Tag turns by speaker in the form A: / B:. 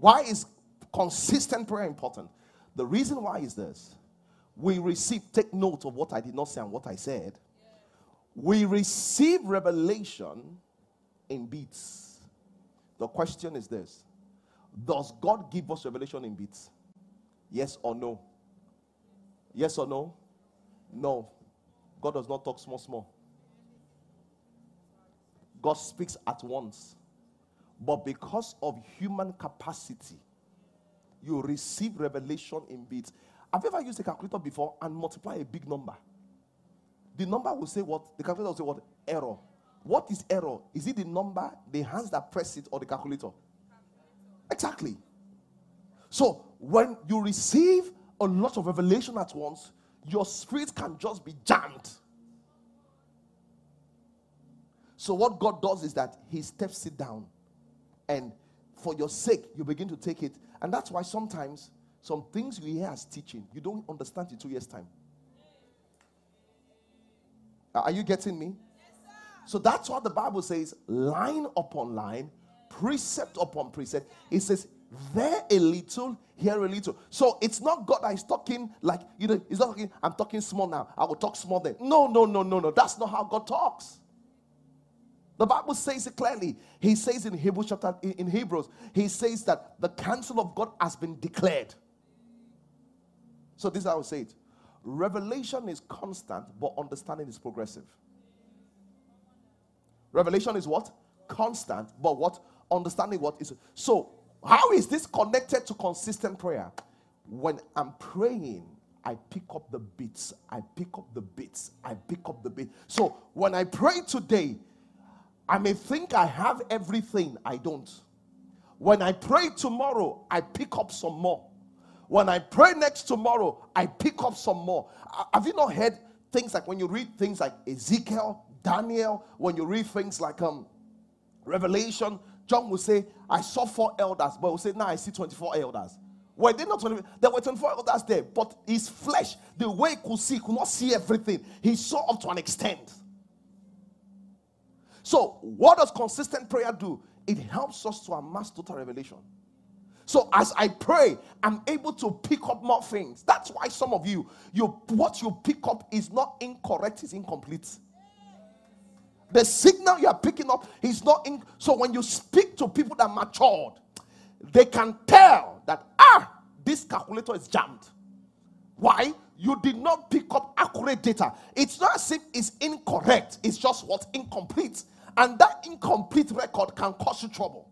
A: Why is consistent prayer important? The reason why is this we receive, take note of what I did not say and what I said. We receive revelation in beats. The question is this Does God give us revelation in beats? Yes or no? Yes or no? No. God does not talk small, small. God speaks at once. But because of human capacity, you receive revelation in bits. Have you ever used a calculator before and multiply a big number? The number will say what? The calculator will say what? Error. What is error? Is it the number, the hands that press it, or the calculator? Exactly. So when you receive a lot of revelation at once, your spirit can just be jammed. So what God does is that He steps it down, and for your sake, you begin to take it. And that's why sometimes some things you hear as teaching, you don't understand in two years' time. Are you getting me? so that's what the Bible says line upon line, precept upon precept. It says, there a little, here a little. So it's not God that is talking like, you know, he's not talking, I'm talking small now. I will talk small then. No, no, no, no, no. That's not how God talks. The Bible says it clearly. He says in Hebrews chapter in Hebrews, he says that the counsel of God has been declared. So this is how I say it. Revelation is constant, but understanding is progressive. Revelation is what? Constant, but what? Understanding what is. So, how is this connected to consistent prayer? When I'm praying, I pick up the beats. I pick up the beats. I pick up the beats. So, when I pray today, I may think I have everything, I don't. When I pray tomorrow, I pick up some more. When I pray next tomorrow, I pick up some more. Have you not heard things like when you read things like Ezekiel, Daniel, when you read things like um Revelation, John will say, I saw four elders, but will say, now I see 24 elders. Were they not 20? There were 24 elders there, but his flesh, the way he could see, could not see everything. He saw up to an extent. So, what does consistent prayer do? It helps us to amass total revelation. So as I pray, I'm able to pick up more things. That's why some of you, you what you pick up is not incorrect, it's incomplete. The signal you are picking up is not in. So when you speak to people that matured, they can tell that ah, this calculator is jammed. Why? You did not pick up accurate data. It's not as if it's incorrect, it's just what's incomplete. And that incomplete record can cause you trouble.